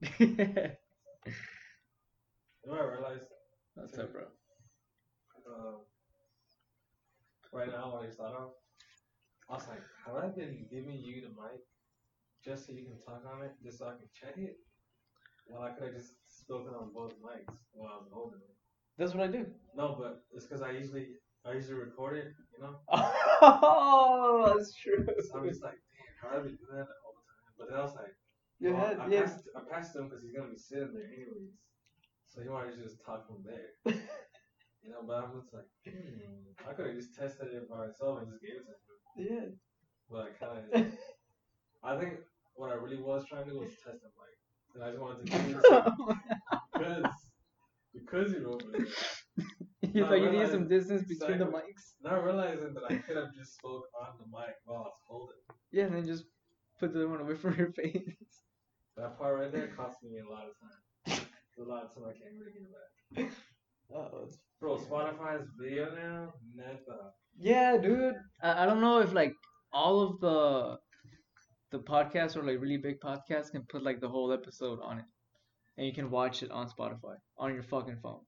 You know I realized? That's up, bro? Um, right now, when I start off, I was like, have I been giving you the mic just so you can talk on it, just so I can check it? Well, I could have just spoken on both mics while I was holding it. That's what I do. No, but it's because I usually I usually record it, you know. Oh, that's true. So I'm just like, damn, how have I been doing that all the time? But then I was like, Your well, head, I, yeah. passed, I passed him because he's gonna be sitting there anyways. So he wanted to just talk from there. You know, but I was like, hmm, I could have just tested it by myself and just gave it to him. Yeah. But I kind of, I think what I really was trying to do was test him, like, and I just wanted to give it to him because, because he wrote it. you thought you I needed some distance between the mics? Not realizing that I could have just spoke on the mic while I was holding. Yeah, and then just put the one away from your face. That part right there cost me a lot of time. It's a lot of time I can't really get back. Oh, Bro, Spotify's video now, neta. Yeah, dude. I, I don't know if like all of the the podcasts or like really big podcasts can put like the whole episode on it, and you can watch it on Spotify on your fucking phone.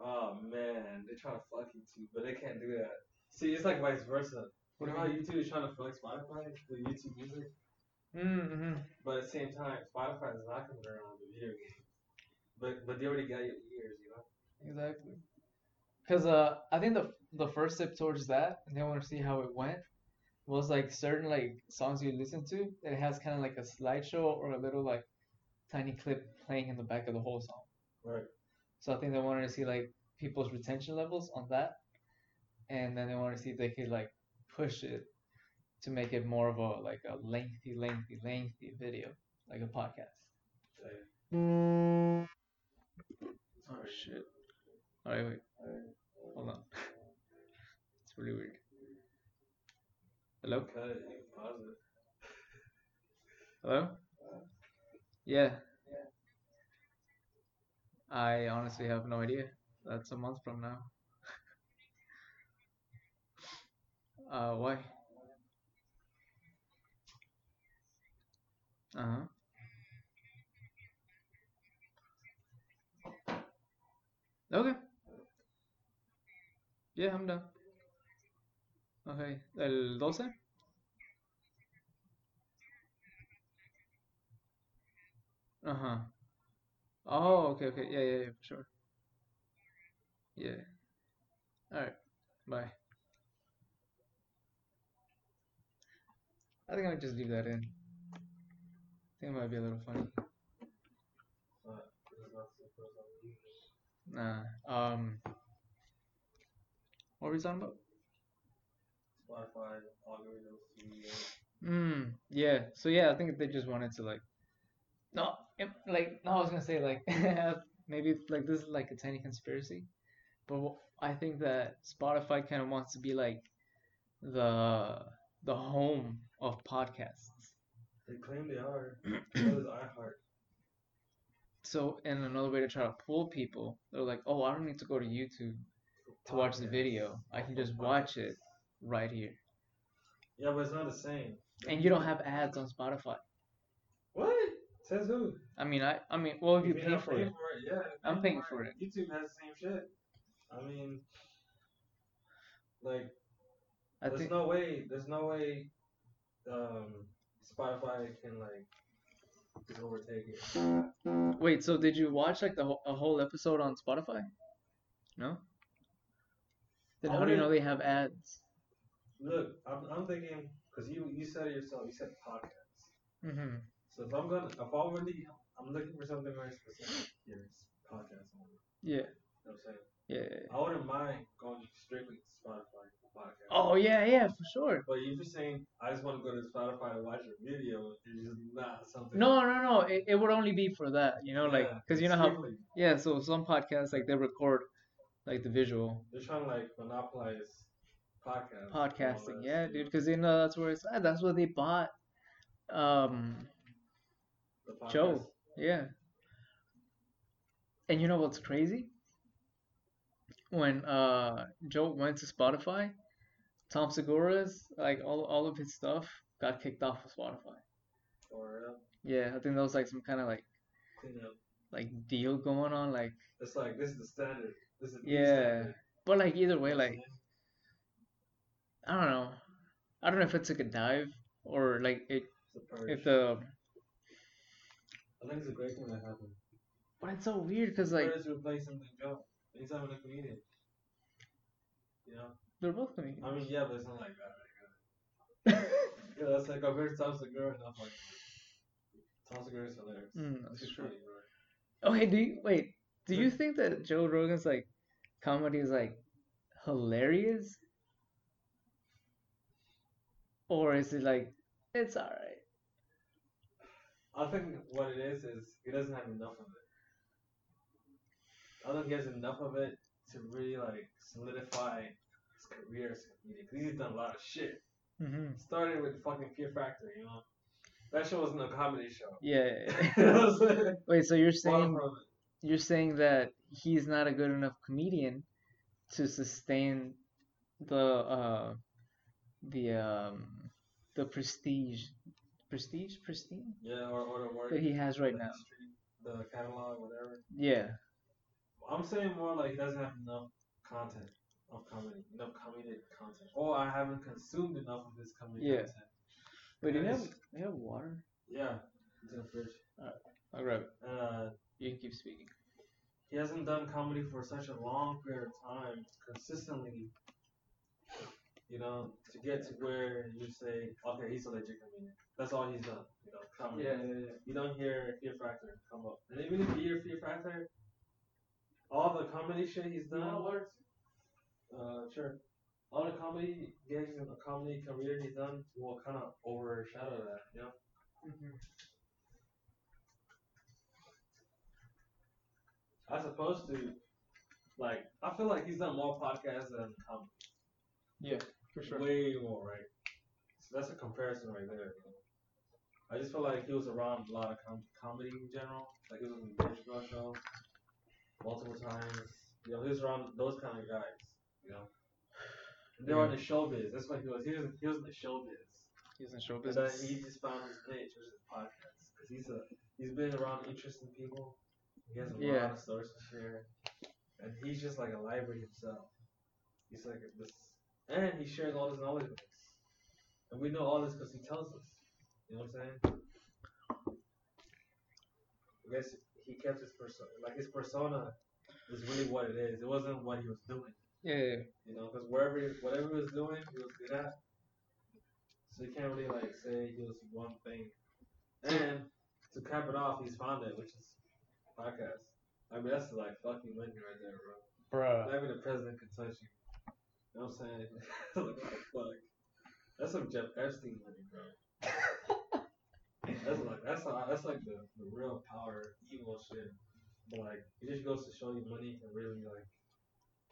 Oh man, they're trying to fuck you too, but they can't do that. See, it's like vice versa. What about YouTube is trying to fuck Spotify with YouTube Music, Mm-hmm. but at the same time, Spotify is not coming around with video games. But but they already got your ears, you know. Exactly. Cause uh, I think the the first step towards that, and then I want to see how it went, was like certain like songs you listen to. It has kind of like a slideshow or a little like tiny clip playing in the back of the whole song. Right. So I think they wanted to see like people's retention levels on that, and then they wanted to see if they could like push it to make it more of a like a lengthy, lengthy, lengthy video, like a podcast. Oh shit! All right, wait, hold on. it's really weird. Hello, cut it, you can pause it. hello. Yeah. I honestly have no idea. That's a month from now. uh, why? Uh huh. Okay. Yeah, I'm done. Okay, el 12? Uh-huh. Oh, okay, okay. Yeah, yeah, yeah, for sure. Yeah. Alright. Bye. I think I'll just leave that in. Think it might be a little funny. Nah. Um. What were we talking about? Spotify algorithms, video. Mm, yeah. So yeah, I think they just wanted to like, no, like no, I was gonna say like maybe like this is like a tiny conspiracy, but I think that Spotify kind of wants to be like the the home of podcasts. They claim they are. so is iHeart. So and another way to try to pull people, they're like, oh, I don't need to go to YouTube to watch the video. I can just watch it right here. Yeah, but it's not the same. And you don't have ads on Spotify. What? Says who? I mean, I I mean, well, if you mean pay I'm for it, Yeah, I'm paying for it. YouTube has the same shit. I mean, like, I there's think. no way. There's no way. Um, Spotify can like just overtake it. Wait, so did you watch like the whole, a whole episode on Spotify? No. Then how do you know they have ads? Look, I'm, I'm thinking because you you said it yourself. You said podcasts. Mm-hmm. So if I'm gonna, if I'm really, I'm looking for something very specific. Here, it's podcast only. Yeah. You know what I'm saying? Yeah. yeah, yeah. I wouldn't mind going strictly to Spotify for podcasts. Oh yeah, yeah, for sure. But you're just saying I just want to go to Spotify and watch a video. It's just not something. No, no, no. It, it would only be for that, you know, like because you know how yeah. So some podcasts like they record like the visual they're trying to like monopolize podcasts. podcasting. Yeah, dude, because you know that's where it's at. That's where they bought. Um. The. Joe. Yeah. And you know what's crazy? When uh Joe went to Spotify, Tom Segura's like all all of his stuff got kicked off of Spotify. Oh, For real. Yeah, I think that was like some kind of like like deal going on. Like it's like this is the standard. This is the Yeah. standard. but like either way, You know what I'm like? I don't know. I don't know if it took a dive or like it It's a if the I think it's a great thing that happened. but it's so weird because like Purge replacing the job. Having a comedian. You know? They're both comedians. I mean, yeah, but it's not like that. Yeah, that's like compared to Tom Segura enough. Like, Tom Segura is hilarious. Mm, that's true. funny, bro. Okay, do you wait? Do you think that Joe Rogan's like comedy is like hilarious, or is it like it's alright? I think what it is is he doesn't have enough of it. I don't think he has enough of it to really like solidify his career as a comedian. 'Cause he's done a lot of shit. Mm-hmm. Started with fucking Fear Factor, you know. That show wasn't a comedy show. Yeah. you know what I'm saying? Wait, so you're saying you're saying that he's not a good enough comedian to sustain the uh the um the prestige prestige prestige Yeah, or, or the work that he has right now. history, the catalog, whatever. Yeah. I'm saying more like he doesn't have enough content of comedy, enough comedic content. Or I haven't consumed enough of his comedy Yeah. content. Wait, do you have do you have water? Yeah, it's in the fridge. Alright, I'll grab it. Uh, You can keep speaking. he hasn't done comedy for such a long period of time, consistently. You know, to get to where you say, okay, he's a legit comedian. That's all he's done. You know, comedy. yeah. yeah. You don't hear Fear Factor come up. And even if you hear Fear Factor, all the comedy shit he's done. Uh, sure. All the comedy gigs and the comedy career he's done will kind of overshadow that, you know? As opposed to, like, I feel like he's done more podcasts than comedy. Yeah, for sure. Way more, right? So that's a comparison right there. You know? I just feel like he was around a lot of com- comedy in general. Like he was on the Dave Chappelle show multiple times. You know, he was around those kind of guys. You know, and they were on the showbiz. That's what he was. He was. He was in the showbiz. He's in show And then uh, he just found his niche, which is podcast, because he's a he's been around interesting people. He has a Yeah. lot of stories to share, and he's just like a library himself. He's like this, and he shares all his knowledge with us, and we know all this because he tells us. You know what I'm saying? I guess he kept his persona, like his persona, is really what it is. It wasn't what he was doing. Yeah, yeah, You know, because wherever, whatever he was doing, he was good at. So you can't really like say he was one thing. And to cap it off, he's found it, which is podcast. I mean, that's like fucking money right there, bro. Bruh. Not even the president can touch you. You know what I'm saying? like, what the fuck? That's some Jeff Epstein money, bro. That's like that's a, that's like the, the real power evil shit. But like it just goes to show you money can really like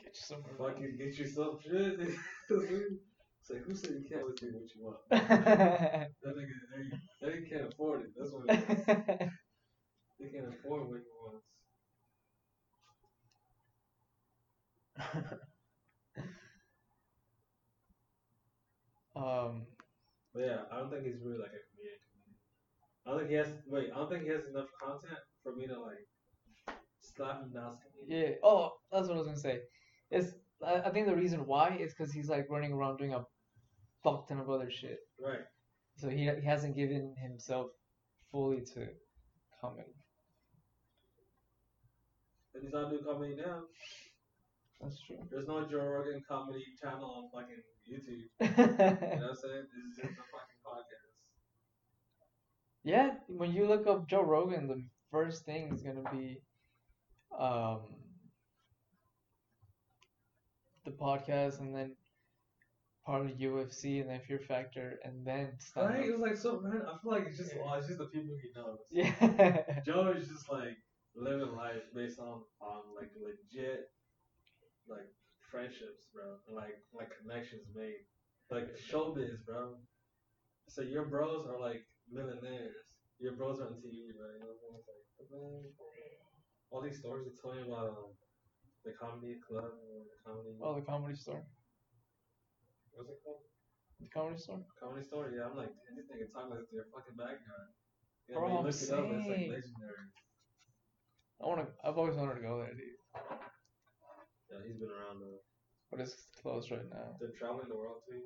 Get you somewhere. fucking get yourself some shit. it's like who said you can't always what you want? That nigga, they, they can't afford it. That's what it is. They can't afford what he wants. um, But yeah, I don't think he's really like a comedian. I don't think he has. Wait, I don't think he has enough content for me to like slap him down. yeah. Oh, that's what I was gonna say. It's I, I think the reason why is because he's like running around doing a fuck ton of other shit. Right. So he he hasn't given himself fully to comedy. And he's not doing comedy now. That's true. There's no Joe Rogan comedy channel on fucking YouTube. You know what I'm saying? This is just a fucking podcast. yeah, when you look up Joe Rogan, the first thing is gonna be um the podcast, and then probably UFC, and then Fear Factor, and then stand Right? It was like so man, I feel like it's just well, it's just the people he knows. Yeah. Joe is just like living life based on on like legit like friendships, bro, and like like connections made, like showbiz, bro. So your bros are like millionaires. Your bros are on TV, bro. You know what I'm saying? Like, man, all these stories are telling about um, the comedy club, or the comedy. oh, the comedy store. What's it called? The comedy store. Comedy store. Yeah, I'm like, this nigga talking like it's their fucking backyard. You Bro, you I'm look it up, it's like legendary. I wanna. I've always wanted to go there, dude. Yeah, he's been around though. But it's closed right now. They're traveling the world too.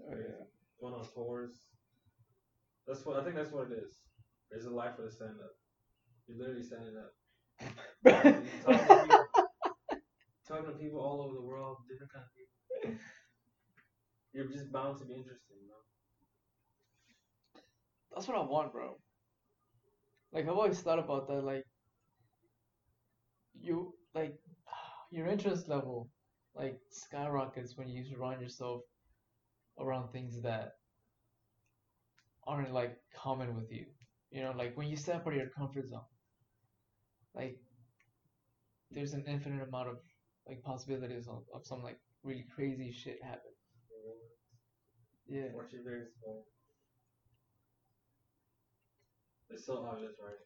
Oh yeah. Going on tours. That's what I think. That's what it is. There's a life for the stand up. You're literally standing up. to people, talking to people all over the world, different kind of people. You're just bound to be interesting, you know. That's what I want, bro. Like I've always thought about that. Like you, like your interest level, like skyrockets when you surround yourself around things that aren't like common with you. You know, like when you step out of your comfort zone, like there's an infinite amount of like possibilities of, of some like really crazy shit happen. Yeah. Watch your very small. It's so obvious, right?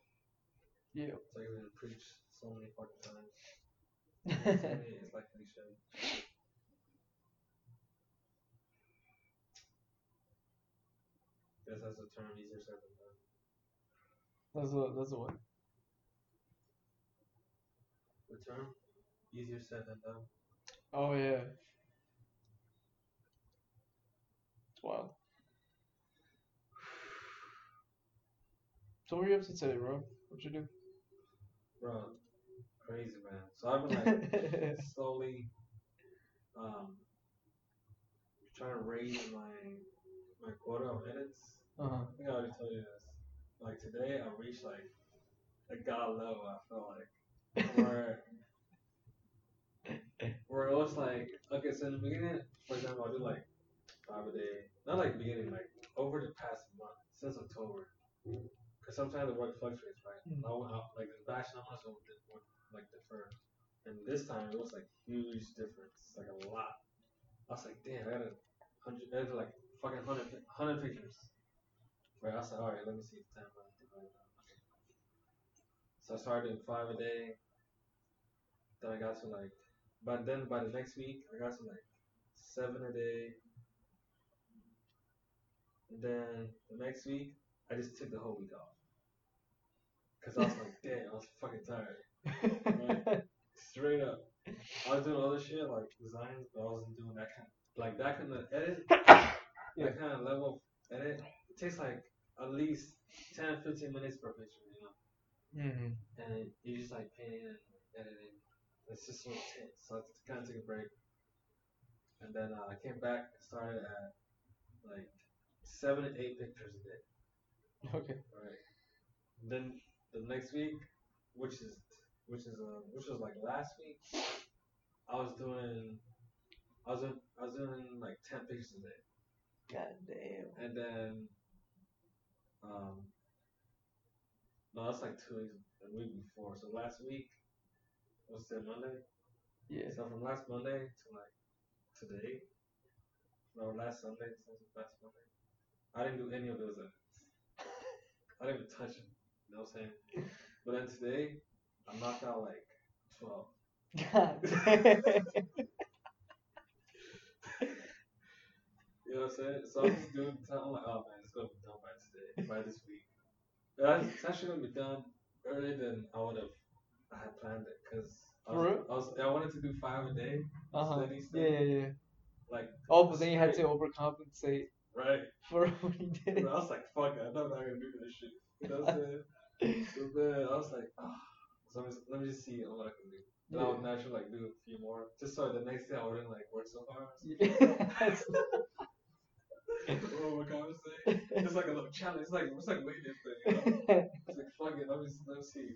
Yeah. It's like been preached so many fucking times. It's like cliche. Guess that's a term easier said than done. That's what. That's what. The term easier said than done. Oh yeah. It's wild. So what were you up to today, bro? What'd you do? Bro, crazy man. So I've been like slowly um trying to raise my my quota of edits. uh-huh. I think I already told you this. Like today, I reached like a god level. I felt like where where it was like okay. So in the beginning, for example, I do like five a day. Not like beginning, like over the past month since October. Because sometimes the work fluctuates, right? Mhm. I went out, like the batch numbers would, like defer, and this time it was like huge difference, like a lot. I was like, damn, I got a hundred, I had like fucking hundred, hundred pictures. Right, I said, all right, let me see ten months. So I started doing five a day. Then I got to like, but then by the next week I got to like seven a day. And then the next week I just took the whole week off. Cause I was like, damn, I was fucking tired. Straight up. I was doing other shit like designs, but I wasn't doing that kind of, like that kind of edit. Yeah. That kind of level of edit. It takes like at least 10, 15 minutes per picture, you know. mm-hmm. And you just like painting and editing. It's just so intense. So I kind of took a break. And then uh, I came back and started at like seven to eight pictures a day. Okay. Right. Then the next week, which is which is uh, which was like last week, I was doing I was doing, I was doing like ten pictures a day, God damn. and then um no that's like two weeks a week before. So last week was that Monday? Yeah. So from last Monday to like today, no last Sunday to last Monday, I didn't do any of those. I didn't even touch them. You know what I'm saying? But then today, I knocked out like 12. God. You know what I'm saying? So I'm just doing, I'm like, oh man, it's gonna be done by today, by this week. But It's actually gonna be done earlier than I would have, I had planned it, cause I was. I was, I wanted to do five a day, Uh-huh. steady, Yeah, steady, yeah, yeah. like, Oh, but then you had to overcompensate right? for what you did. I was like, fuck it, I'm not gonna do this shit. You know what I'm saying? So then I was like, ah, so let me, let me just see what I can do. Then I would naturally like do a few more, just so the next day I wouldn't like work so hard. Yes. what my God was saying? It's like a little challenge. It's like it's like weightlifting. You know? It's like fuck it, let me let me see.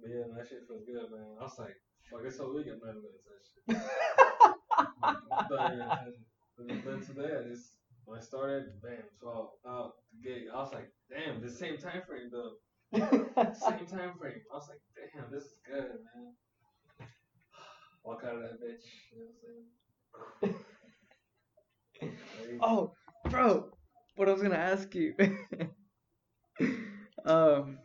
But yeah, man, that shit feels good, man. I was like, fuck, it's so weak. I'm not doing that shit. but yeah, and, and then today I just when I started, bam, 12 out the gate. I was like, damn, the same time frame though. Same time frame. I was like, damn, this is good, man. Walk out of that bitch. You know what I'm saying? Oh, bro, what I was gonna ask you. um.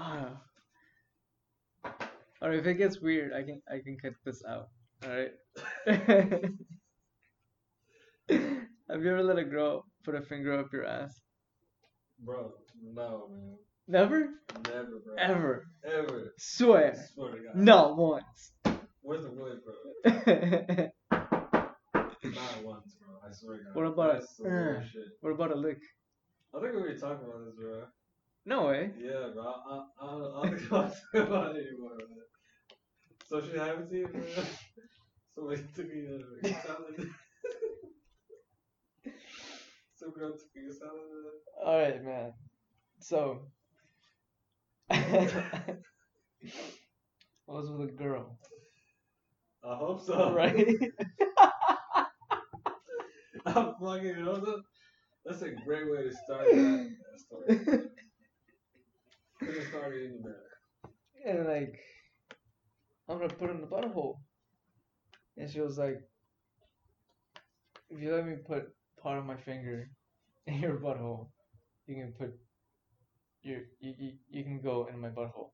Ah. Alright, if it gets weird, I can I can cut this out. Alright. Have you ever let a girl put a finger up your ass? Bro, no, man. Never? Never, bro. Ever. Ever. Swear. Swear to God. Not once. Where's the wood, bro? Not once, bro. I swear to God. What about That's the uh, shit. what about a lick? I think we were talking about this, bro. No way. Yeah, bro. I, I, I, don't- talk about it anymore, man. So should I have it to you, bro? Somebody took me a salad. Some girl took me a salad. Alright, man. So. I was with a girl, I hope so. right? I'm fucking, that's a great way to start that story. Couldn't have started any better. And like, I'm gonna put it in the butthole. And she was like, if you let me put part of my finger in your butthole, you can put your you, you, you can go in my butthole.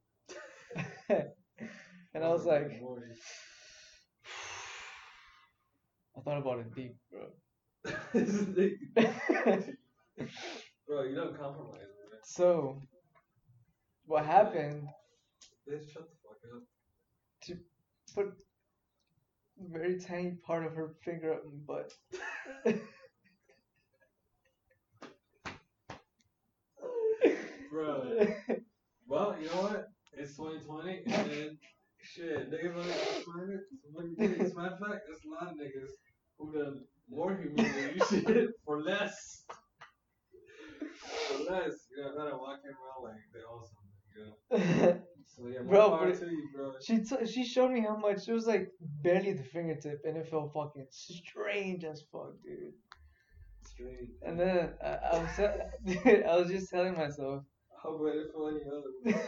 and I was like. I thought about it deep, bro. Bro, you don't compromise, man. so, what happened? Bitch, shut the fuck up. Put a very tiny part of her finger up my butt. Bro. Well, you know what? It's 2020, and shit, niggas smack it. Somebody did it. Matter of fact, there's a lot of niggas who done more humiliating shit for less. For less, you know, that are walking around like they're awesome, So yeah, Bro, but- you, bro. She t- she showed me how much it was like barely the fingertip, and it felt fucking strange as fuck, dude. Straight. And then I, I was dude, I was just telling myself, How about it for any other?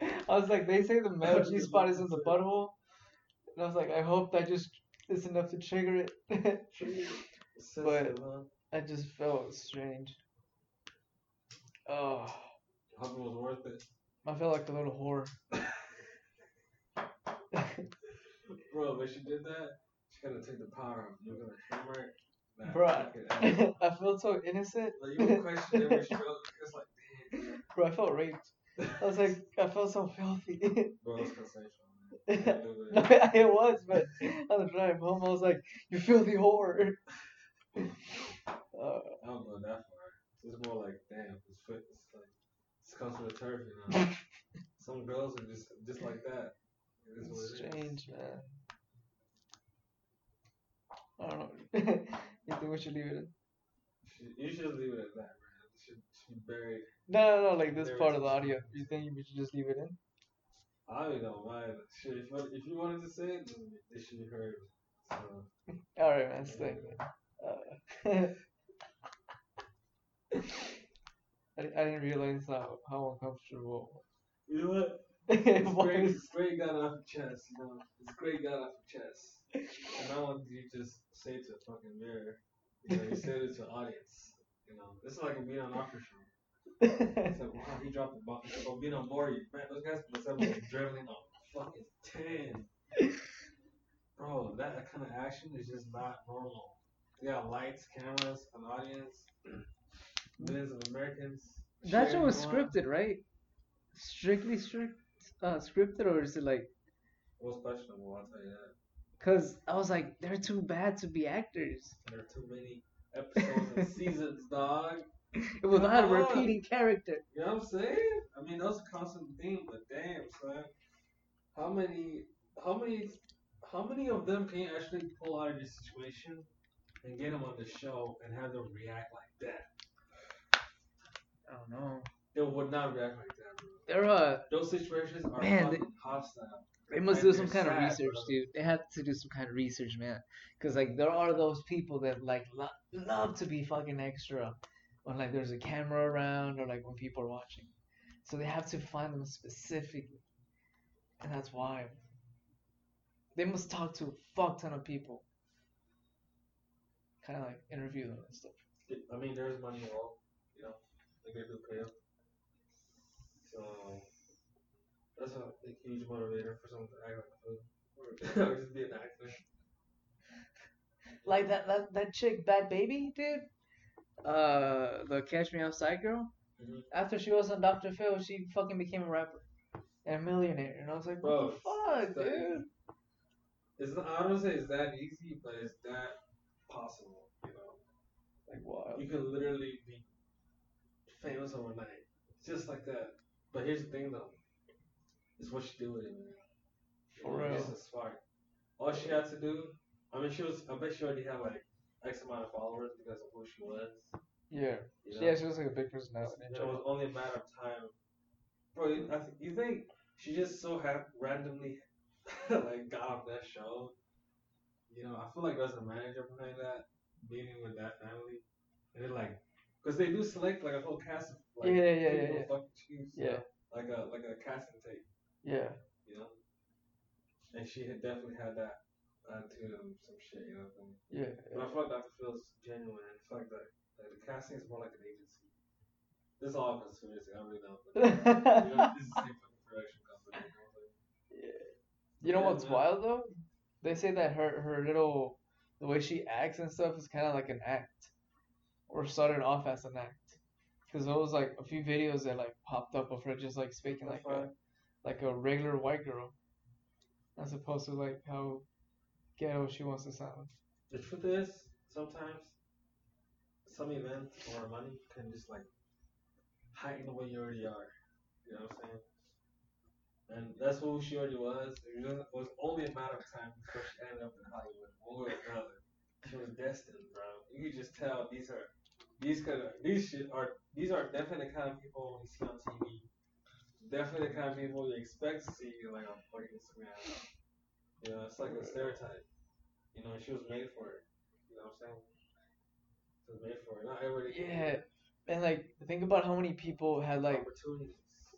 I was like, they say the male G spot is in the butthole, and I was like, I hope that just is enough to trigger it. Sensitive, huh? I just felt strange. Oh, Hope it was worth it. I felt like a little whore. Bro, when she did that, she gotta take the power of You're gonna hammer it. Bruh. fucking. I felt so innocent. Like, you would question every stroke. It's like, damn. Bro, I felt raped. I was like, I felt so filthy. Bro, it's consensual, no, it. it was, but on the drive home, I was like, "You filthy whore." Uh, I don't go that far. It's more like, damn, it's fit. It's like, comes from the turf, you know. Some girls are just just like that. It is what it is. strange, man. I don't know. you think we should leave it in? You should leave it at that, man. It should, should be buried. No, no, no. Like this part of the audio. You think we should just leave it in? I don't mind. Shit, if, you- if you wanted to say it, then it should be heard. So, All right, man. Stay. Uh, I, I didn't realize how how uncomfortable you know what? it It's great, was. great got off your chest, you know. It's great got off your chest. And I want you to just say it to a fucking mirror. You know, you say it to an audience. You know, this is like a being on offer show. It's like, wow, he dropped the bomb. It's like, oh, being on Maury, man, those guys must have been adrenaline on fucking 10. Bro, that kind of action is just not normal. You got lights, cameras, an audience, millions of Americans. that show was scripted, right? Strictly strict, uh, scripted, or is it like? It was questionable, I'll tell you that. Cause I was like, they're too bad to be actors. There are too many episodes and seasons, dog. Without a Come on. repeating character. You know what I'm saying? I mean, that was a constant theme, but damn, son. How many, how many, how many of them can you actually pull out of this situation and get them on the show and have them react like that? I don't know. They would not react like that, bro. They're uh, Those situations are Man, they- fucking hostile. they must And do some they're kind of research, bro. dude. They have to do some kind of research, man. Cause like there are those people that like lo- love to be fucking extra when like there's a camera around or like when people are watching. So they have to find them specifically, and that's why they must talk to a fuck ton of people. Kind of like interview them and stuff. I mean, there's money involved, you know. Good pay. So that's a, a huge motivator for someone to act like a fool or, just be an actor. Like that that that chick, Bhad Bhabie, dude. Uh, the Catch Me Outside girl. Mhm. After she was on Dr. Phil, she fucking became a rapper and a millionaire. And I was like, Bro, what the fuck, it's that dude? It's not, I don't say it's that easy, but it's that possible. You know, Like, wow. you can literally be famous overnight, just like that. But here's the thing, though, It's what she do with it, man. For real. This is smart. All she had to do, I mean, she was. I bet she already had like X amount of followers because of who she was. Yeah. You know? Yeah, she was like a big personality. It was only a matter of time. Bro, you, I th- you think she just so ha- randomly like got on that show? You know, I feel like there's a manager behind that meeting with that family, and they're like, because they do select like a whole cast of like Yeah, yeah, yeah, yeah. fucking Yeah. like a like a casting tape, Yeah. you know. And she had definitely had that attitude and some shit, you know. What I mean? Yeah. But I feel like Dr. Phil's genuine. and I like the, like the casting is more like an agency. This is all conspiracy. I really don't. But, you know, this is the same fucking production company. You know, like, You know Yeah, what's man. wild though? They say that her her little the way she acts and stuff is kind of like an act, or started off as an act. Cause there was like a few videos that like popped up of her just like speaking like a like a regular white girl, as opposed to like how ghetto she wants to sound. The truth is, sometimes some events or money can just like heighten the way you already are. You know what I'm saying? And that's who she already was. It was- it was only a matter of time before she ended up in Hollywood, one way or another. She was destined, bro. You could just tell these are these kind of these shit are these are definitely the kind of people you see on TV. Definitely the kind of people you expect to see like on fucking Instagram. You know, it's like a stereotype. You know, she was made for it. You know what I'm saying? She was made for it. Not everybody. Yeah, and like think about how many people had like opportunities.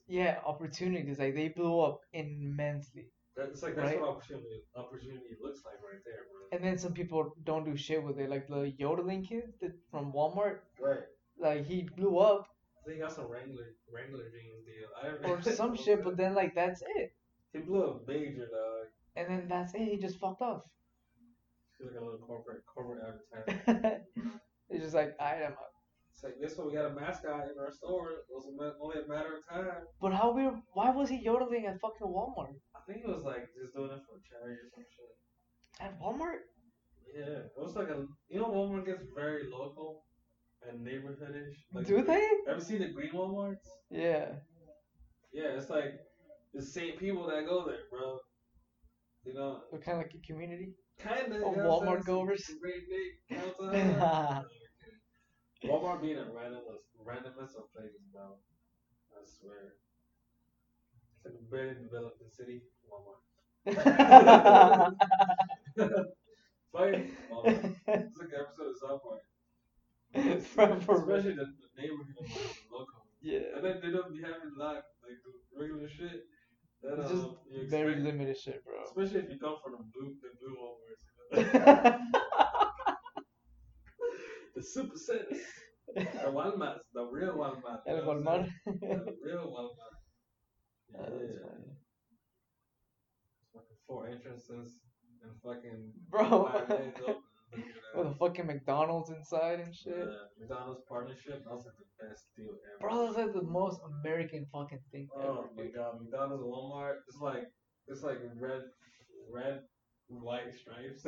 yeah opportunities like they blew up immensely, That's like that's Right. what opportunity opportunity looks like right there, bro. and then some people don't do shit with it. Like the yodeling kid that, from Walmart, Right. like he blew up I think he got some Wrangler Wrangler jeans deal. Or some shit, but then like that's it, he blew up major dog. and then that's it. He just fucked off. He's like a little corporate corporate advertisement. it's just like I am. It's like this one we got a mascot in our store. It was only a matter of time. But how weird? Why was he yodeling at fucking Walmart? I think it was like just doing it for charity or some shit. At Walmart? Yeah, it was like a you know Walmart gets very local and neighborhoodish. Like, Do they? Ever see the green Walmarts? Yeah. Yeah, it's like the same people that go there, bro. You know, They're kind of like a community. kind of. Walmart goers? Great big counter. Walmart being a randomest, randomest of places, bro. I swear. It's like a very developed city, Walmart. Funny, Walmart. It's like an episode of South Park. For- for- Especially the, the neighborhood local. yeah. And then they don't be having like like the regular shit. That It's um, just very limited shit, bro. Especially if you come from the blue the blue Walmarts. You know? the super centers. The Walmarts, the real Walmart. El know what I'm Walmart. The real Walmart. Oh, that's Yeah. funny. Fucking four entrances and fucking Bro. five lanes open. With a fucking McDonald's inside and shit. Uh, McDonald's partnership, that was like the best deal ever. Bro, that's like the most American fucking thing Oh ever. Oh my god, McDonald's and Walmart, it's like it's like red, red, white stripes.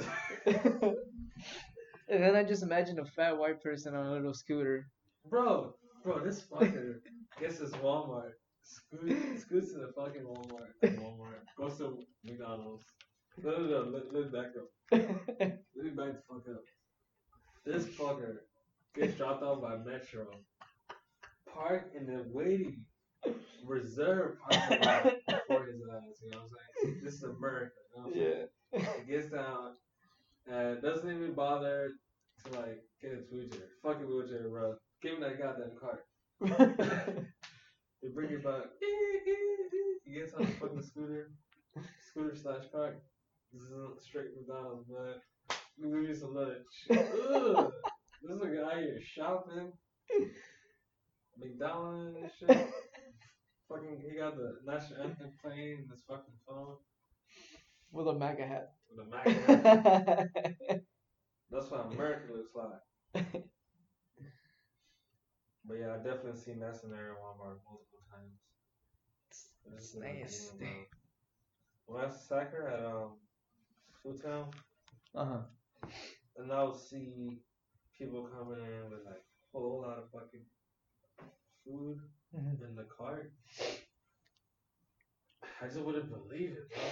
And then I just imagine a fat white person on a little scooter. bro, bro, this fucker gets his Walmart, scoots, scoots to the fucking Walmart, Walmart, goes to McDonald's. No, no, no, let, let me back up. Let me back the fuck up. This fucker gets dropped off by Metro, park in the waiting reserve parking lot for his ass. You know what I'm saying? This is America. You know what I'm saying? yeah. He gets down and doesn't even bother to like get his wheelchair. Fucking wheelchair, bro. Give him that goddamn cart. They bring it back. He gets on the fucking scooter, scooter slash cart. Zzz, Straight McDonald's, man. Give me some lunch. Ugh. This is a guy here shopping. McDonald's and shit. fucking, he got the national anthem playing in his fucking phone With a MAGA hat. With a Mac. That's what America looks like. But yeah, I definitely seen that scenario at Walmart multiple times. It's This is like, nasty. When I was soccer at um Food Town, Uh huh. and I would see people coming in with like a whole lot of fucking food Mm-hmm. in the cart. I just wouldn't believe it, bro.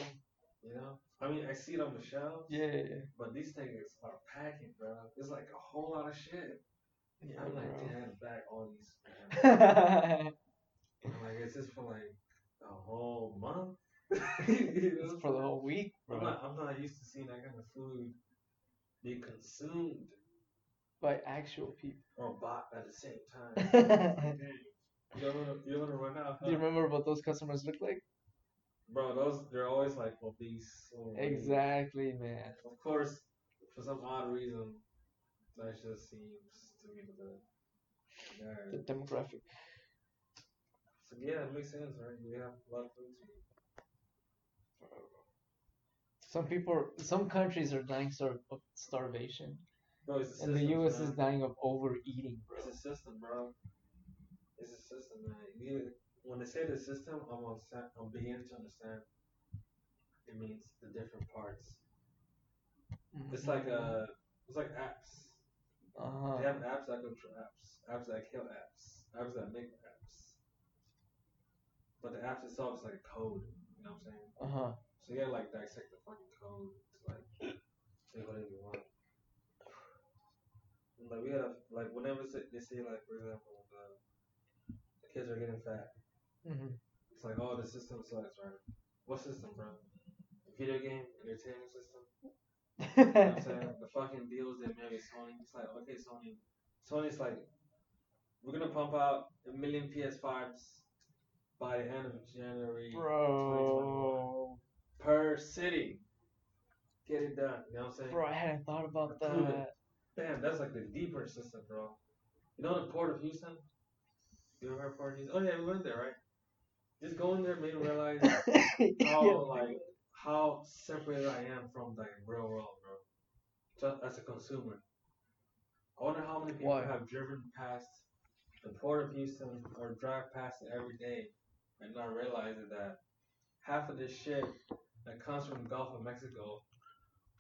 You know? I mean, I see it on the shelves, Yeah, yeah, but these things are packing, bro. It's like a whole lot of shit. yeah. I'm like, bro. damn, back all these. I'm like, is this for like a whole month? You know? for the whole week, I'm bro. not, I'm not used to seeing that kind of food be consumed By actual people. or bought at the same time. Do You're gonna, you're gonna run out. Huh? you remember what those customers look like? Bro, those they're always like obese. or weight. Exactly, man. Of course, for some odd reason, that just seems to be the The demographic. So yeah, it makes sense, right? We have a lot of food to eat. Some people, some countries are dying star- of starvation, Bro, and system. the U.S. man. is dying of overeating, bro. It's a system, bro. It's a system, man. You, when they say the system, I'm on, I'm beginning to understand. It means the different parts. It's like uh, it's like apps. Uh-huh. They have apps that control apps, apps that kill apps, apps that make apps. But the apps itself is like a code. You know what I'm saying? Uh huh. So you gotta like dissect the fucking code to like say whatever you want. And, like we gotta like whenever they say like for example the, the kids are getting fat, hmm it's like oh the system sucks, right? What system, bro? The video game entertainment system. You know what I'm saying? the fucking deals they made with Sony. It's like, okay, Sony. Sony's like, we're gonna pump out a million PS5s by the end of January 2021 Bro, per city. Get it done. You know what I'm saying? bro, I hadn't thought about Approve it. that. Damn, that's like the deeper system, bro. You know the Port of Houston? You ever heard of Port of Houston? Oh yeah, we went there, right? Just going there made me realize how Yeah. like how separated I am from the real world, bro. Just as a consumer. I wonder how many people Why? have driven past the port of Houston or drive past it every day and not realizing that half of this shit that comes from the Gulf of Mexico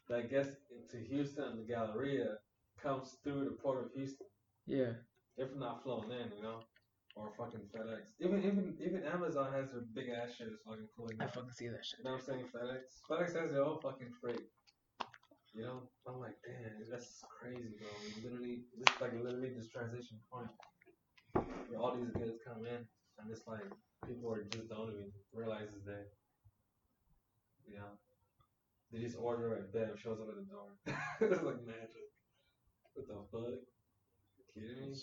that gets into Houston and the Galleria comes through the port of Houston. Yeah. If not flown in, you know? Or fucking FedEx. Even even even Amazon has their big ass shit is fucking pulling I fucking see that shit. You know what I'm saying? FedEx. FedEx has their own fucking freight. You know? I'm like, damn, that's crazy, bro. We literally, this is like literally this transition point where all these goods come in, and it's like people are just don't even realize there. You know? They just order it, bam, shows up at the door. it's like magic. What the fuck? You kidding me?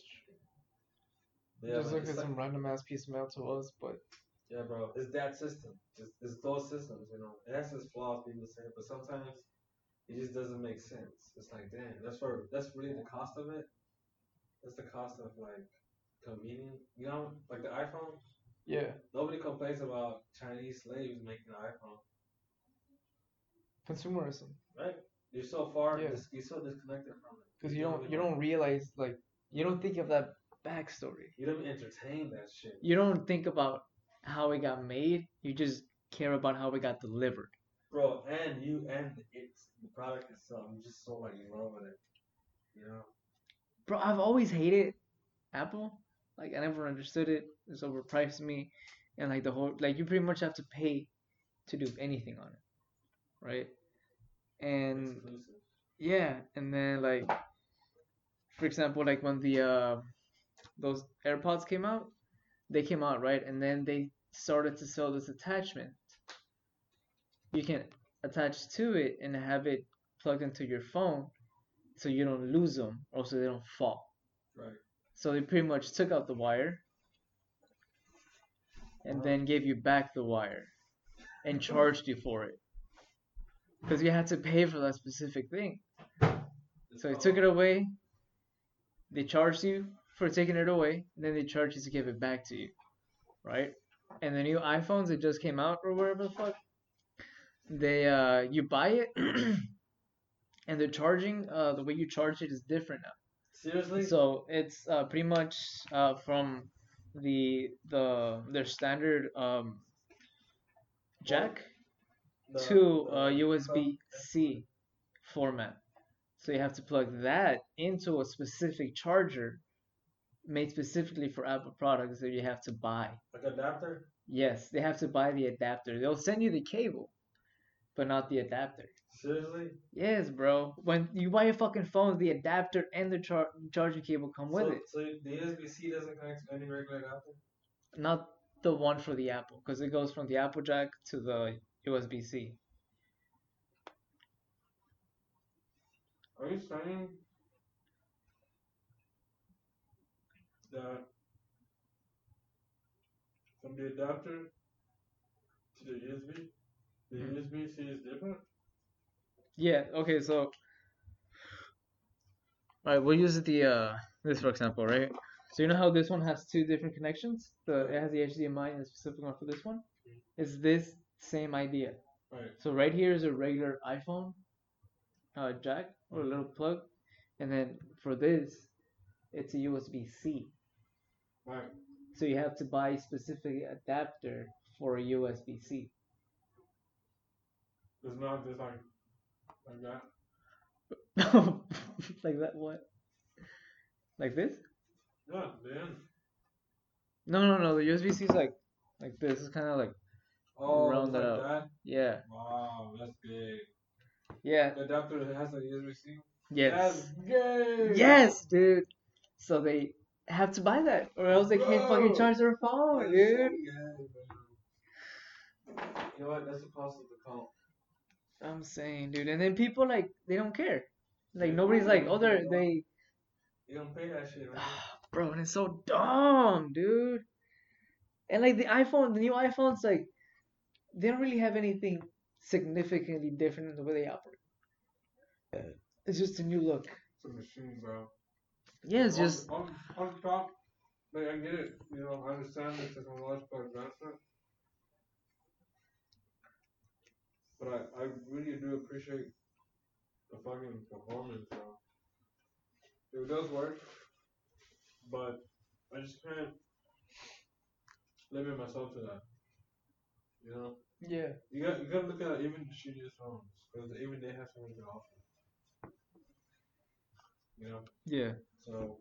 Yeah, Just look at like- some random ass piece of mail to us, but Yeah, bro, it's that system. It's, it's those systems, you know. It has its flaws, people say, but sometimes it just doesn't make sense. It's like, damn, that's for that's really the cost of it. That's the cost of like convenient, you know, like the iPhone. yeah, Nobody complains about Chinese slaves making an iPhone, consumerism. right? You're so far, Yeah. dis- you're so disconnected from it. Because you don't you don't realize like you don't think of that backstory. you don't entertain that shit. You don't think about how it got made. You just care about how it got delivered. Bro, and you and it's the product itself. I'm just so like in love with it. You know? Bro, I've always hated Apple. Like I never understood it. It's overpriced me, and like the whole like you pretty much have to pay to do anything on it, right? And Exclusive. yeah, and then like for example, like when the uh, those AirPods came out, they came out right, and then they started to sell this attachment. You can attach to it and have it plugged into your phone, so you don't lose them, or so they don't fall. Right. So they pretty much took out the wire, and then gave you back the wire, and charged you for it, because you had to pay for that specific thing. So they took it away. They charged you for taking it away, and then they charge you to give it back to you, right? And the new iPhones that just came out or whatever the fuck, they uh you buy it, and the charging uh the way you charge it is different now. Seriously? So it's uh, pretty much uh, from the the their standard um, jack The- to uh, USB C format. So you have to plug that into a specific charger made specifically for Apple products that you have to buy. Like adapter? Yes, they have to buy the adapter. They'll send you the cable, but not the adapter. Seriously? Yes, bro. When you buy a fucking phone, the adapter and the char- charging cable come with it. So the USB-C doesn't connect to any regular adapter? Not the one for the Apple, because it goes from the Apple jack to the USB C. Are you saying that from the adapter to the USB, the Hmm. USB-C is different? Yeah. Okay. So, all right, we'll use the uh this for example, right? So you know how this one has two different connections? The it has the HDMI and a specific one for this one. It's this same idea. Right. So right here is a regular iPhone uh, jack or a little plug, and then for this, it's a USB C. Right. So you have to buy a specific adapter for a USB C. It's not just like like that. like that? What? Like this? Yeah, end. No, no, no. The USB C is like like this. It's kind of like Oh, Round like out. that? yeah, Wow, that's big. yeah, The adapter has a USB-C? yes, yes, dude. So they have to buy that, or else they can't fucking charge their phone, dude. so gay, man. You know what? That's the cost of the call. I'm saying, dude, and then people like they don't care. Like nobody's like, oh, they're they, You don't pay that shit, man. Ah, bro, and it's so dumb, dude. And like the iPhone, the new iPhones, like they don't really have anything significantly different in the way they operate. It's just a new look. It's a machine, bro. Yeah, it's on, just on, on top. Like I get it, you know, I understand the technological advancement, but I, I really do appreciate the fucking performance, bro. It does work, but I just can't limit myself to that. You know, yeah. you got you gotta look at even the shittiest phones because even they have something to offer. You know. Yeah. So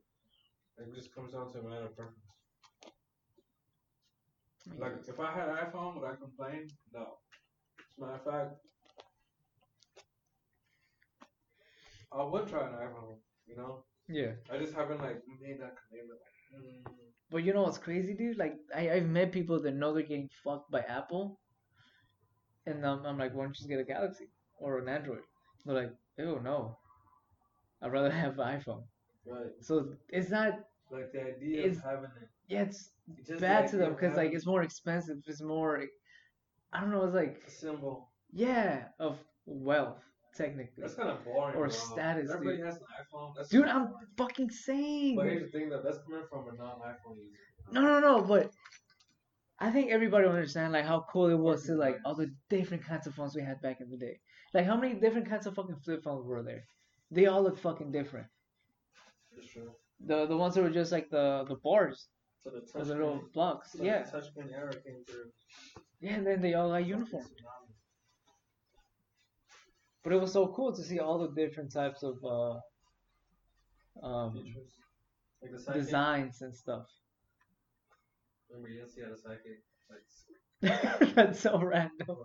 it just comes down to a matter of preference. Like if I had an iPhone, would I complain? No. As a matter of fact, I would try an iPhone. You know, Yeah. I just haven't like made that commitment. Like, mm, But you know what's crazy, dude? Like I, I've met people that know they're getting fucked by Apple, and um, I'm like, why don't you just get a Galaxy or an Android? They're like, oh no. I'd rather have an iPhone. Right. So it's not, Like the idea It's- of having it. yeah, it's it's just bad the to them because like it's more expensive. It's more, I don't know. It's like a symbol. yeah, of wealth technically. That's kind of boring. Or bro. status, Everybody dude. has an iPhone. That's Dude, I'm boring. fucking saying. But here's the thing, that that's coming from a non-iPhone user. No, no, no, but I think everybody will understand like how cool it was to like all the different kinds of phones we had back in the day. Like how many different kinds of fucking flip phones were there? They all look fucking different. The the ones that were just like the the bars, So the the little blocks. so Yeah, the touchscreen era came through. yeah, and then they all got uniform. But it was so cool to see all the different types of uh um Like the designs and stuff. Remember, you didn't see how the sidekick like That's so random. Oh,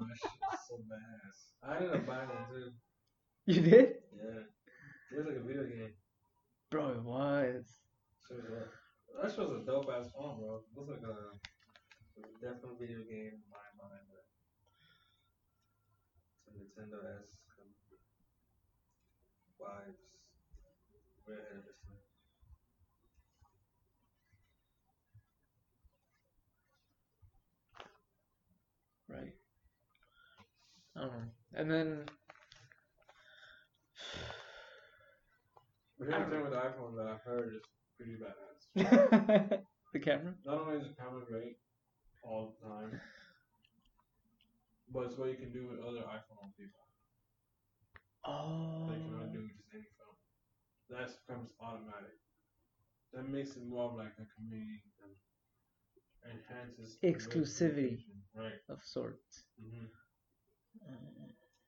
so badass. I ended up buying one too. You did, Yeah. It was like a video game. Bro. It was. A- uh, that shit was a dope ass phone, bro. It was like a, it was a definite video game in my mind. But it's a Nintendo DS vibes. Way ahead of its time. Right. I don't know. And then But the with the iPhone that I've heard is pretty badass. the camera. Not only is the camera great all the time, but it's what you can do with other iPhone people. Oh. Like you want do with just any phone. that becomes automatic. That makes it more of like a community and enhances Exclusivity. Right. of sorts. hmm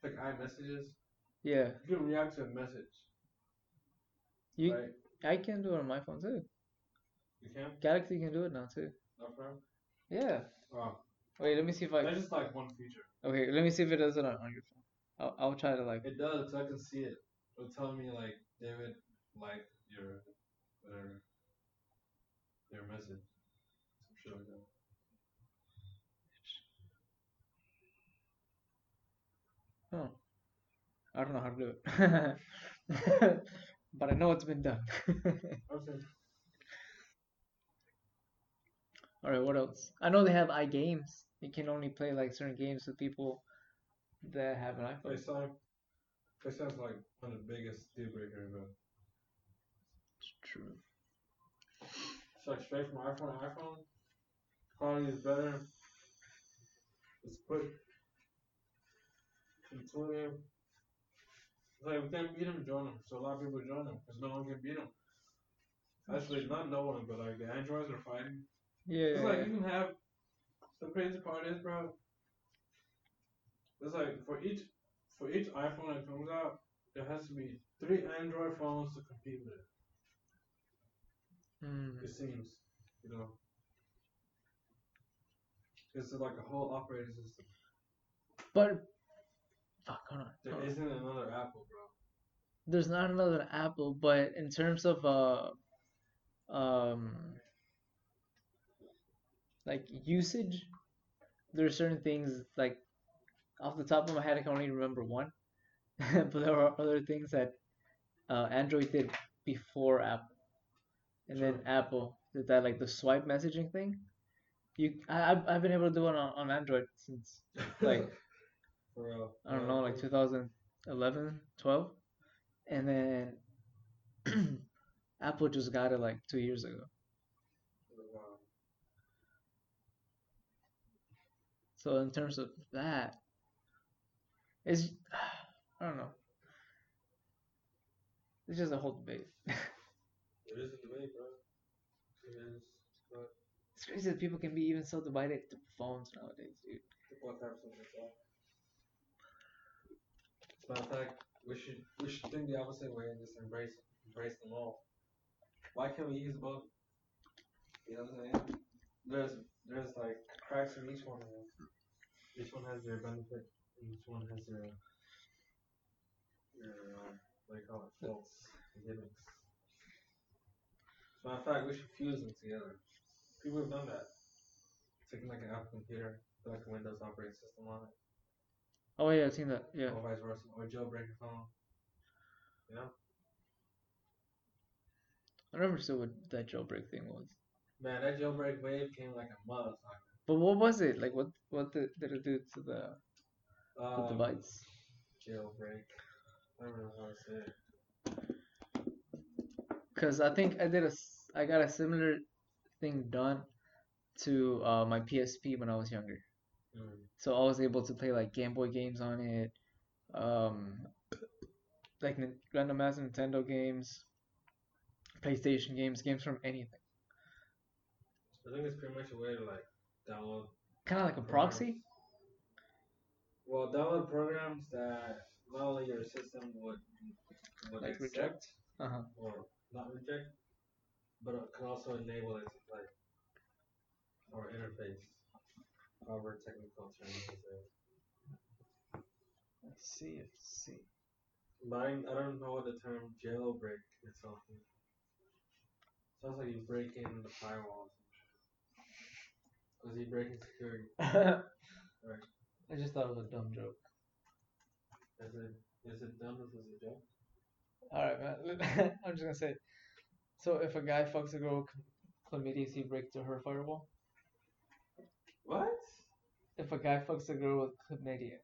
Like iMessages, Yeah, you can react to a message, you. right? I can do it on my phone too. You can. Galaxy can do it now too. Okay. Yeah. Wow. Wait, let me see if I. That's just like one feature. Okay, let me see if it does it on, on your phone. I'll, I'll try to like. It does, so I can see it. It'll tell me like David liked your whatever your message. Some shit like that. Oh. I don't know how to do it. but I know it's been done. Okay. Alright, what else? I know they have iGames. You can only play like certain games with people that have an iPhone. FaceTime. FaceTime's like one of the biggest deal breakers, bro. It's true. It's like straight from iPhone to iPhone. Quality is better. It's quick. It's like we can't beat them, join them. So a lot of people join them because no one can beat them. Actually, not no one, but like the Androids are fighting. Yeah, It's yeah, like yeah. you can have the crazy part is, bro. It's like for each for each iPhone that comes out, there has to be three Android phones to compete with it. Mm. It seems, you know. It's like a whole operating system. But fuck, hold on. There hold on. isn't another Apple, bro. There's not another Apple, but in terms of uh um like usage, there are certain things like off the top of my head I can only remember one. but there are other things that uh, Android did before Apple. And then Apple did that like the swipe messaging thing. You I I've, I've been able to do it on, on Android since like For real. I don't know, like 2011, 12. And then Apple just got it like two years ago. Wow. So in terms of that, it's I don't know. It's just a whole debate. It is a debate, bro. It is. But It's crazy that people can be even so divided to phones nowadays, dude. people have types of themselves. As a matter of fact, we should we should think the opposite way and just embrace embrace them all. Why can't we use both? You know what I'm saying? There's there's like cracks in each one of them. Each one has their benefit. and Each one has their their uh, what do you call it? Faults gimmicks. As a matter of fact, we should fuse them together. People have done that. Taking like an Apple computer, put like a Windows operating system on it, Oh yeah, I've seen that. Yeah. or vice versa, or jailbreak your phone. You know? I never understood what that jailbreak thing was. Man, that jailbreak wave came like a motherfucker. But what was it? Like what what did, did it do to the, the Um, device? Jailbreak. I don't know how to say it. Cause I think I did a I got a similar thing done to uh, my PSP when I was younger. Mm. So I was able to play like Game Boy games on it, um, like random ass Nintendo games, PlayStation games, games from anything. I think it's pretty much a way to like download. Kind of like a proxy. Well, download programs that not only your system would would Like accept reject? Uh huh. or not reject, but it can also enable it to play or interface. Technical is. Let's see. Let's see. But I, don't know what the term jailbreak itself means. Sounds like you break in the firewall. Was he breaking security? I just thought it was a dumb joke. Is it is it dumb as is a joke? All right, man. I'm just gonna say. So if a guy fucks a girl with chlamydia, is he break through her firewall? What? If a guy fucks a girl with chlamydia,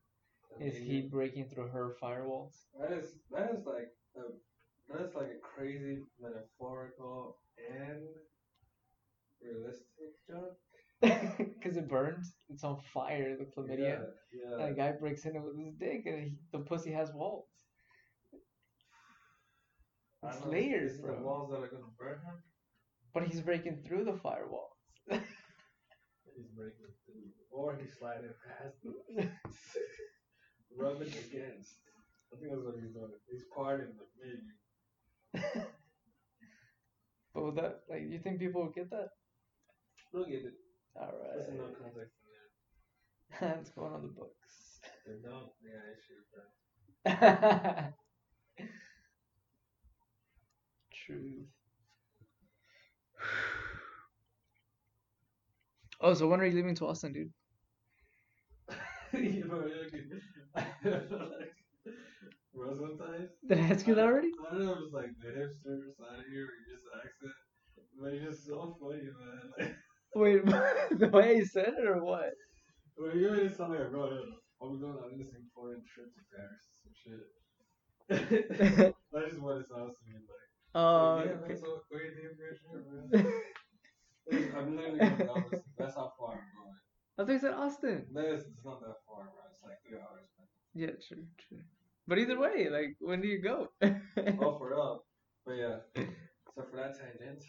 is he breaking through her firewalls? That is that is like a that is like a crazy metaphorical and realistic joke. Because it burns. It's on fire. The chlamydia. Yeah. And a guy breaks in it with his dick, and he, the pussy has walls. It's know, layers, bro. The walls that are gonna burn him. But he's breaking through the firewall. Breaking through, or he's sliding past them, rubbing against. I think that's what he's doing. He's parting the maybe. But with that, like, you think people would get that? They'll get it. All right. There's no context in there. That's going on the books. They don't. They got issues, bro. Truth. Oh, so when are you leaving to Austin, dude? you know, I feel like, bro, sometimes. Did I ask you that already? I don't know if it's like the hipster side of you or just accent, but it's just so funny, man. Like, Wait, the way you said it or what? when you made it sound like, bro, oh, we're going on this important trip to Paris, some shit. That's just what it sounds to me like. Uh, oh, Like, yeah, okay. so great day for a trip, man. I'm literally going to Dallas. That's how far I'm going. I thought said Austin. No, it's, it's not that far, bro. It's like three hours, man. Yeah, true, true. But either way, like, when do you go? Oh, for real. But yeah. So for that tangent,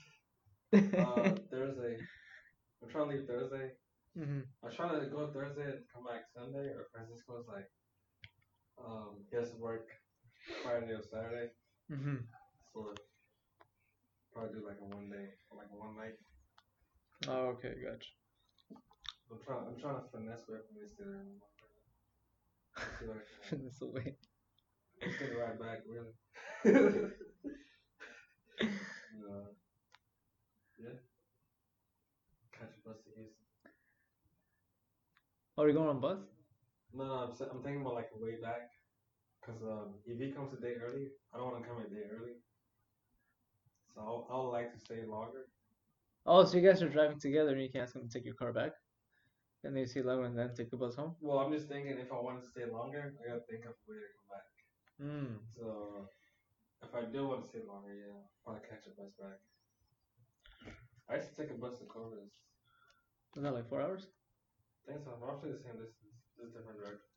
uh, Thursday. I'm trying to leave Thursday. hmm I was trying to go Thursday and come back Sunday, or Francisco's like, um, he has to work Friday or Saturday, hmm so probably do like a one day, or like a one night. Oh, okay, gotcha. I'm trying, I'm trying to finesse way for me to stay there. in one night. See what I the way. Gonna ride back, really. uh, yeah. Catch a bus to Houston. Oh, you going on bus? No, no, I'm, I'm thinking about like a way back. Cause um, if he comes a day early, I don't want to come a day early. So I'll, I'll like to stay longer. Oh, so you guys are driving together and you can ask him to take your car back? You see Lego and then take the bus home? Well, I'm just thinking if I want to stay longer, I gotta think of a way to come back. Mm. So if I do want to stay longer, yeah, I'll probably catch a bus back. I used to take a bus to Corpus. Was that like four hours? Thanks, I think so. Roughly the same distance, just different directions.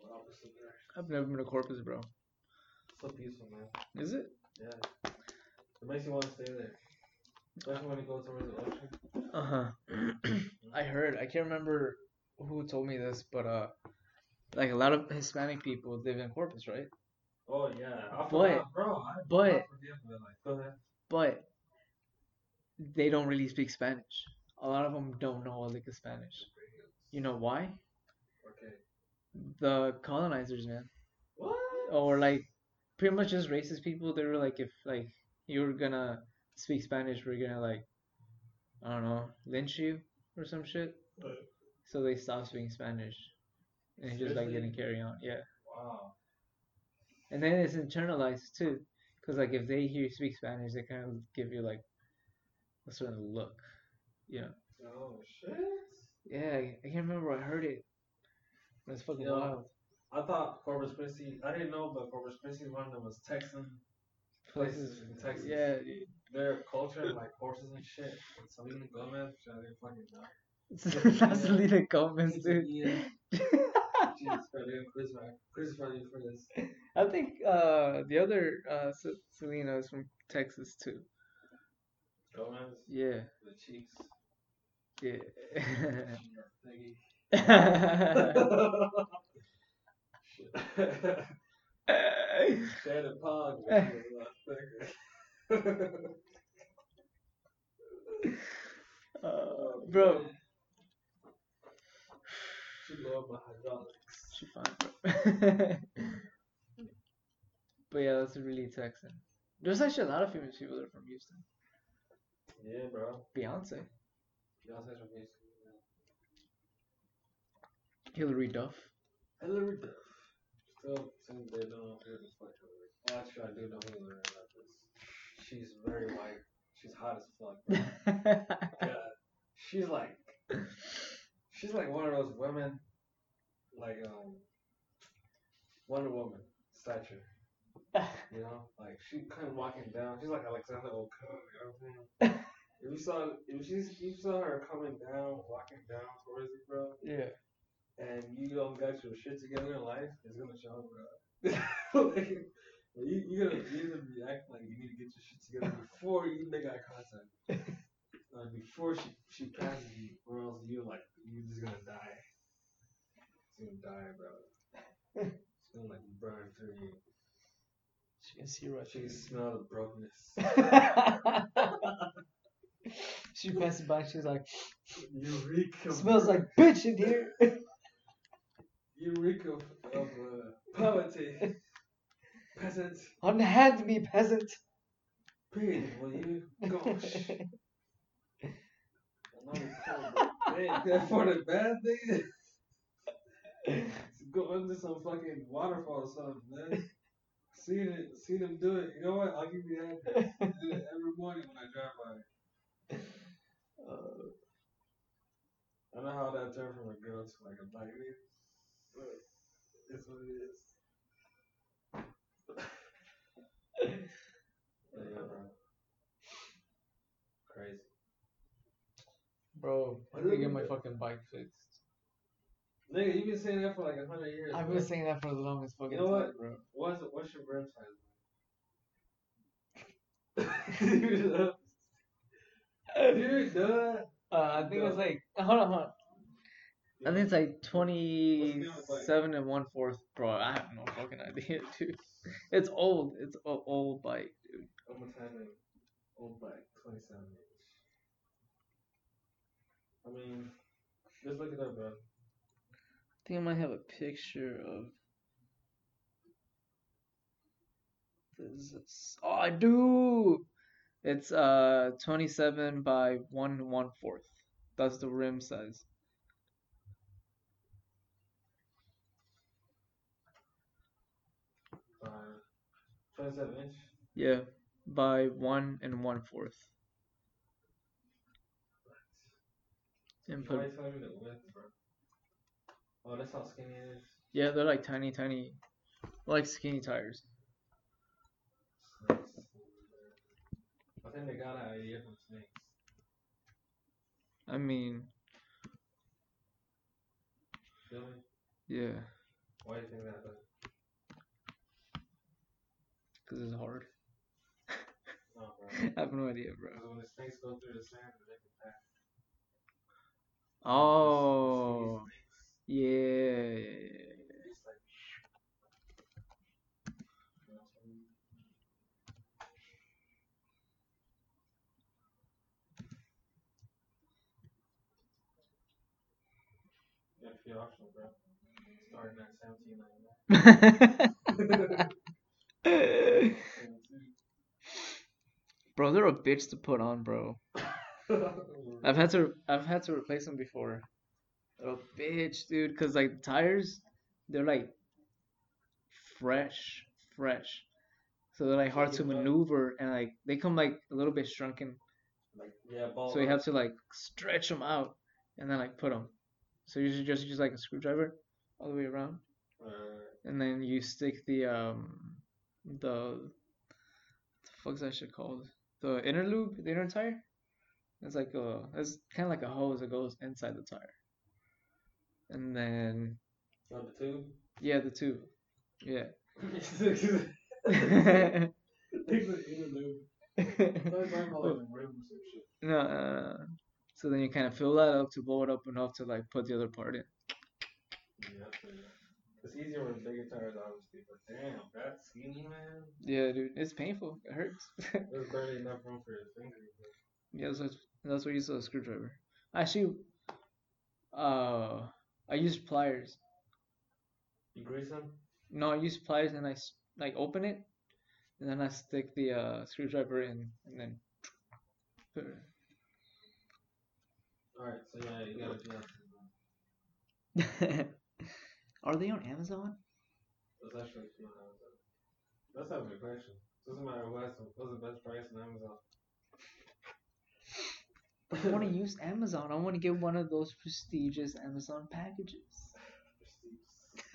Or opposite directions. I've never been to Corpus, bro. So peaceful, man. Is it? Yeah. It makes you want to stay there. Especially when you go towards the ocean. Uh huh. I heard. I can't remember who told me this, but uh, like a lot of Hispanic people live in Corpus, right? Oh yeah. I But- forgot, bro. I, but- I forget, but like. But they don't really speak Spanish. A lot of them don't know like the Spanish. You know why? Okay. The colonizers, man. What? or like pretty much just racist people they were like if like you were gonna speak spanish we're gonna like i don't know lynch you or some shit so they stopped speaking spanish and just like didn't carry on yeah Wow. and then it's internalized too because like if they hear you speak spanish they kind of give you like a certain look you know Oh shit. yeah i, can't remember i heard it it's fucking Yeah. wild I thought Corpus Christi. I didn't know, but Corpus Christi is one of them was Texan places in Texas. yeah Their culture and like horses and shit. And Selena Gomez, I didn't fucking know. that's Selena Gomez, dude. Yeah. Freddie, Chris, Chris, Freddie for this. I think uh, the other uh, Selena is from Texas too. Gomez, Yeah, the cheeks. yeah. Shannon Pog. uh, bro, She love my hydraulics. she fine, bro. but yeah, that's really Texan. There's actually a lot of famous people that are from Houston. Yeah, bro. Beyonce, Beyonce's from Houston. Hilary Duff. Hilary Duff. Still, since they don't know who the fuck Hilary. Well, actually, I do know who Hilary Duff is. She's very white. She's hot as fuck. Bro. God. She's like, she's like one of those women, like um, Wonder Woman stature. You know, like she kind of walking down. She's like Alexander O'Connor. You know what I'm saying? If you saw, if she, you saw her coming down, walking down towards you, bro, yeah. and you don't got your shit together in life, it's gonna show, bro. like, You, you gotta you gotta be acting like you need to get your shit together before you make eye contact. Like before she she passes you, or else you're like you're just gonna die. It's gonna die, bro. It's gonna like burn through you. She can see right She can smell the brokenness. she passes by. She's like, Eureka. smells like bitch in here. Eureka of, of uh, poverty. Peasant. Unhand me, peasant. Pay will you? Gosh. I'm not recording. Hey, that for the bad thing. Go under some fucking waterfall or something, man. See it, see them do it. You know what? I'll give you that. I do it every morning when I drive by. Uh, I know how that turned from a girl to like a black but it's what it is. But yeah, bro. Crazy. bro, I need to get my fucking bike fixed. Nigga, you've been saying that for like a hundred years. I've bro. been saying that for the longest fucking You know time, what? bro. What's what's your rim size? Dude, duh. Uh, I think it's like hold on, hold on. I think it's like What's the name of the bike? twenty-seven and one fourth, bro. I have no fucking idea, dude. It's old. It's an old bike, dude. Type in old bike, 27 inch. I mean, just look it up, bro. I think I might have a picture of. This is, oh, I do. It's uh twenty-seven by one one fourth. That's the rim size. 27 inch. Yeah, by one and one fourth. And Why put you telling me the width, bro? Oh, that's how skinny it is. yeah, they're like tiny, tiny, like skinny tires. I think they got that idea from snakes. I mean, me? yeah, Why do you think that? Because it's hard. No. Oh, I have no idea, bro. When the snakes go through the sand, they can pass. Oh, yeah, yeah, yeah, yeah. it's like, you know what I mean? Yeah, free bro. Starting at seventeen ninety nine. bro, they're a bitch to put on, bro. I've had to I've had to replace them before. They're a bitch, dude, cause like tires, they're like fresh, fresh. So they're like hard to maneuver and like they come like a little bit shrunken. like yeah, ball. So you have to like stretch them out and then like put them. So you should just use like a screwdriver all the way around, Uh, and then you stick the um the the fuck's that shit called? The inner loop, the inner tire. It's like a it's kind of like a hose that goes inside the tire, and then two. yeah, the tube, yeah. Things that in the loop. That's my call it rims and shit. No, uh, so then you kind of fill that up to blow it up enough to like put the other part in. Yeah, I feel you. It's easier with bigger tires, obviously, but damn, that's skinny, man. Yeah, dude, it's painful. It hurts. There's barely enough room for your fingers. yeah, so that's, that's what I use a screwdriver. Actually, uh, I use pliers. You grease them? No, I use pliers and I like open it, and then I stick the uh, screwdriver in, and then. put it Alright, so yeah, you gotta do that. Are they on Amazon? That's actually on Amazon. That's not a good question. Doesn't matter who has the, what's the best price on Amazon. But I want to use Amazon. I want to get one of those prestigious Amazon packages.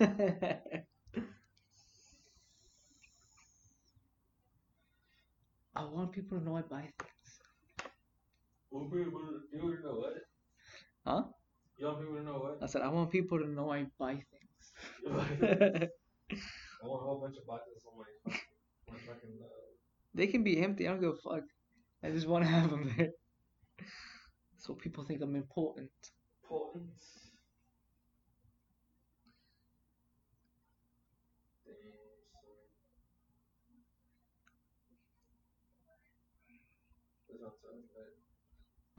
I want people to know I buy things. Want people to, you know what? Huh? You want people to know what? I said I want people to know I buy I want a whole bunch of boxes on my phone. fucking uh, They can be empty. I don't give a fuck. I just want to have them there. So people think I'm important. potent.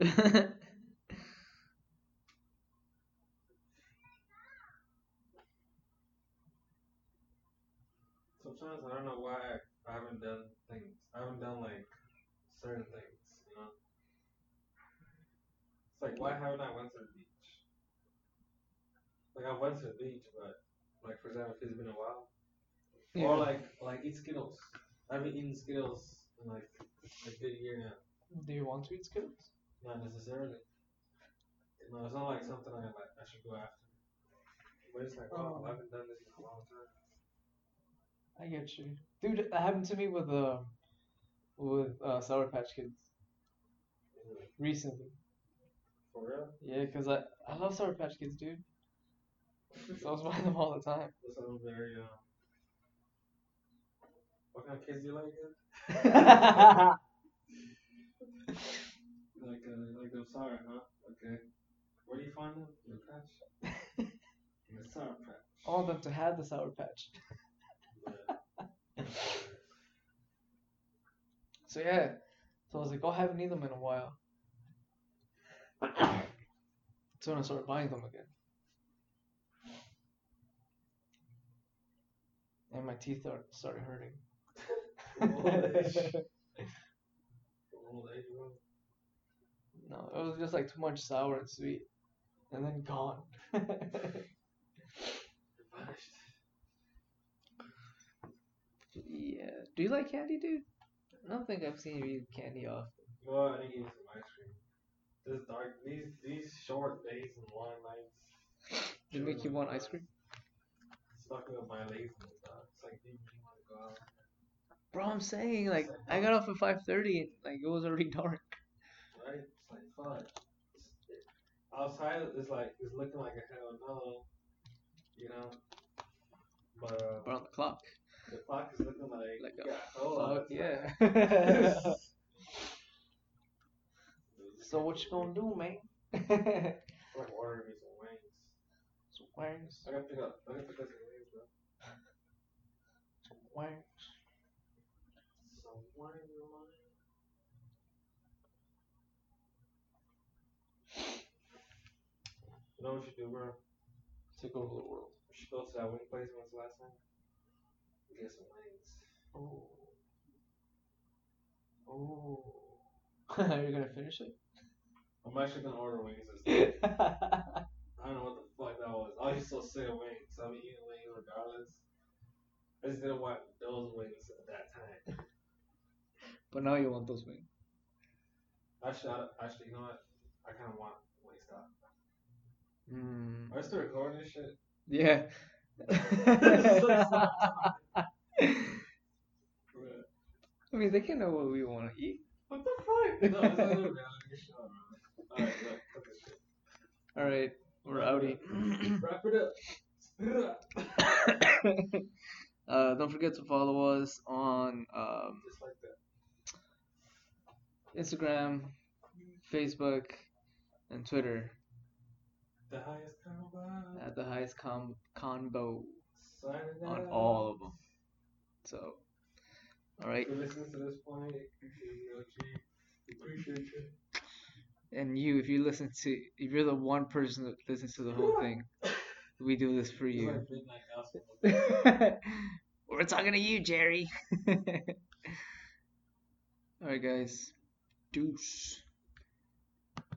Damn, son. This one's so good. Sometimes I don't know why I, I haven't done things. I haven't done like certain things, you know. It's like why haven't I went to the beach? Like I went to the beach, but like for example, if it's been a while, Yeah. or like like eat Skittles. I've been eating Skittles in like a good year now. Do you want to eat Skittles? Not necessarily. Know, it's not like something I like I should go after. But it's like, oh, oh. I haven't done this in a long time. I get you, dude. That happened to me with uh, with uh, Sour Patch Kids recently. For real? Yeah, cause I I love Sour Patch Kids, dude. So I was buying them all the time. Very um. What kind of kids do you like? Like uh, like those sour, huh? Okay. Where do you find them? In the patch. In the sour patch. I want them to have the Sour Patch. Yeah. So yeah, so I was like, oh, I haven't eaten them in a while. So when I started buying them again. And my teeth are, started hurting. Old age. Old age, bro. No, it was just like too much sour and sweet. And then gone. Yeah. Do you like candy, dude? I don't think I've seen you eat candy often. Well, I get some ice cream. This dark, these these short days and long nights. Did it make you want ice cream? It's fucking up my laziness, dog. It's like, dude, you want to go out? Bro, I'm saying like I got off at 5:30 and like it was already dark. right? It's like fuck. Outside it's like it's looking like a hell of a no, you know. But uh, But on the clock. The clock is looking like Like yeah, a hold on, Fuck yeah. so what you gonna do, man? I'm like ordering me some wings. Some wings. I gotta pick up. I gotta pick up some wings, bro. Some wings. Some wings, man. You know what you do, bro? Take over the world. We should go to that wing place once last time. Get some wings. Oh. Oh. Are You're gonna finish it? I'm actually gonna order wings this time. I don't know what the fuck that was. I used to say wings. I've been eating wings regardless. I just didn't want those wings at that time. but now you want those wings. Actually, I, actually, you know what? I kind of want Wingstop. Mm. Are you still recording this shit? Yeah. I mean, they can know what we want to eat. What the fuck? No, it's not a reality show, bro. Alright, look, cut this. All right, we're outie. Wrap it up. It up. uh, don't forget to follow us on um, like. Instagram, Facebook, and Twitter The highest convo. at the highest com- Signing on all of them. So, all right, If to this point, appreciate you, OG. Appreciate you. and you, if you listen to, if you're the one person that listens to the whole thing, we do this for you. like midnight gospel. We're talking to you, Jerry. all right, guys. Deuce.